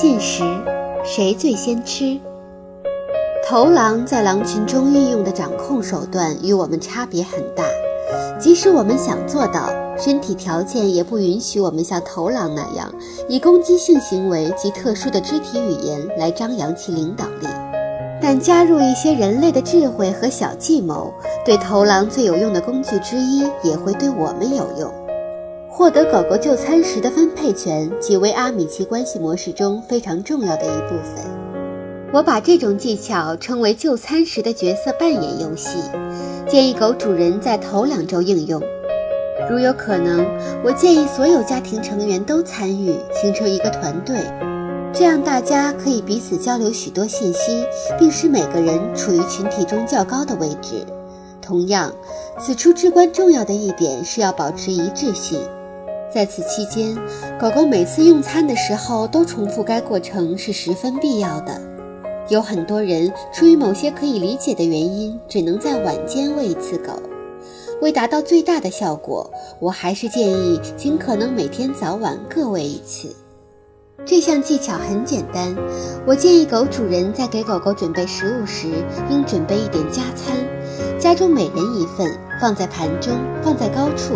进食，谁最先吃？头狼在狼群中运用的掌控手段与我们差别很大，即使我们想做到，身体条件也不允许我们像头狼那样以攻击性行为及特殊的肢体语言来张扬其领导力。但加入一些人类的智慧和小计谋，对头狼最有用的工具之一，也会对我们有用。获得狗狗就餐时的分配权，即为阿米奇关系模式中非常重要的一部分。我把这种技巧称为就餐时的角色扮演游戏，建议狗主人在头两周应用。如有可能，我建议所有家庭成员都参与，形成一个团队。这样大家可以彼此交流许多信息，并使每个人处于群体中较高的位置。同样，此处至关重要的一点是要保持一致性。在此期间，狗狗每次用餐的时候都重复该过程是十分必要的。有很多人出于某些可以理解的原因，只能在晚间喂一次狗。为达到最大的效果，我还是建议尽可能每天早晚各喂一次。这项技巧很简单，我建议狗主人在给狗狗准备食物时，应准备一点加餐，家中每人一份，放在盘中，放在高处，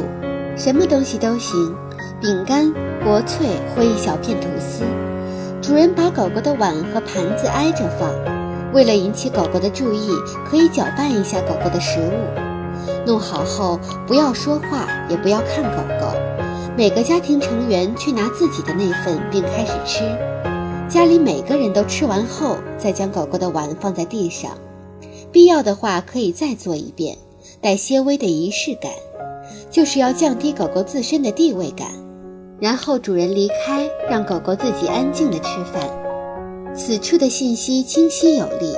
什么东西都行，饼干、薄脆或一小片吐司。主人把狗狗的碗和盘子挨着放，为了引起狗狗的注意，可以搅拌一下狗狗的食物。弄好后，不要说话，也不要看狗狗。每个家庭成员去拿自己的那份，并开始吃。家里每个人都吃完后，再将狗狗的碗放在地上。必要的话，可以再做一遍，带些微的仪式感，就是要降低狗狗自身的地位感。然后主人离开，让狗狗自己安静地吃饭。此处的信息清晰有力，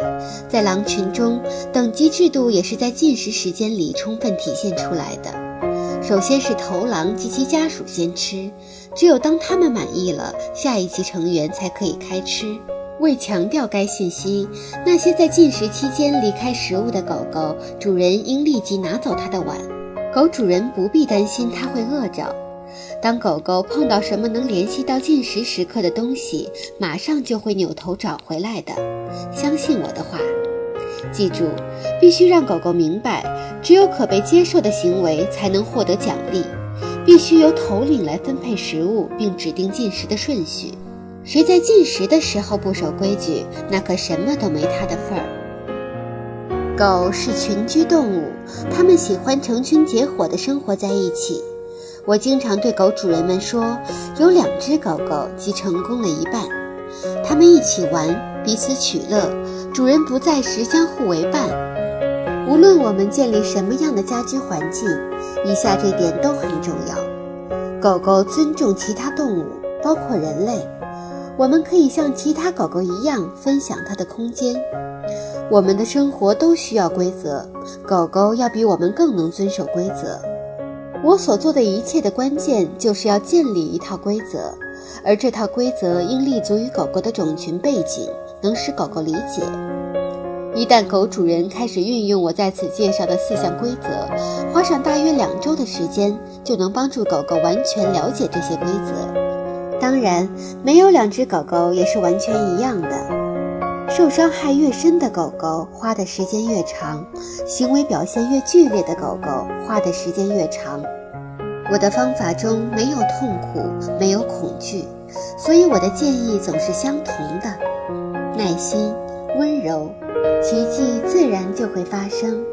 在狼群中，等级制度也是在进食时间里充分体现出来的。首先是头狼及其家属先吃，只有当他们满意了，下一级成员才可以开吃。为强调该信息，那些在进食期间离开食物的狗狗，主人应立即拿走它的碗。狗主人不必担心它会饿着。当狗狗碰到什么能联系到进食时刻的东西，马上就会扭头找回来的。相信我的话。记住，必须让狗狗明白，只有可被接受的行为才能获得奖励。必须由头领来分配食物，并指定进食的顺序。谁在进食的时候不守规矩，那可什么都没他的份儿。狗是群居动物，它们喜欢成群结伙地生活在一起。我经常对狗主人们说，有两只狗狗即成功了一半。它们一起玩，彼此取乐。主人不在时，相互为伴。无论我们建立什么样的家居环境，以下这点都很重要：狗狗尊重其他动物，包括人类。我们可以像其他狗狗一样分享它的空间。我们的生活都需要规则，狗狗要比我们更能遵守规则。我所做的一切的关键就是要建立一套规则，而这套规则应立足于狗狗的种群背景。能使狗狗理解。一旦狗主人开始运用我在此介绍的四项规则，花上大约两周的时间，就能帮助狗狗完全了解这些规则。当然，没有两只狗狗也是完全一样的。受伤害越深的狗狗，花的时间越长；行为表现越剧烈的狗狗，花的时间越长。我的方法中没有痛苦，没有恐惧，所以我的建议总是相同的。耐心，温柔，奇迹自然就会发生。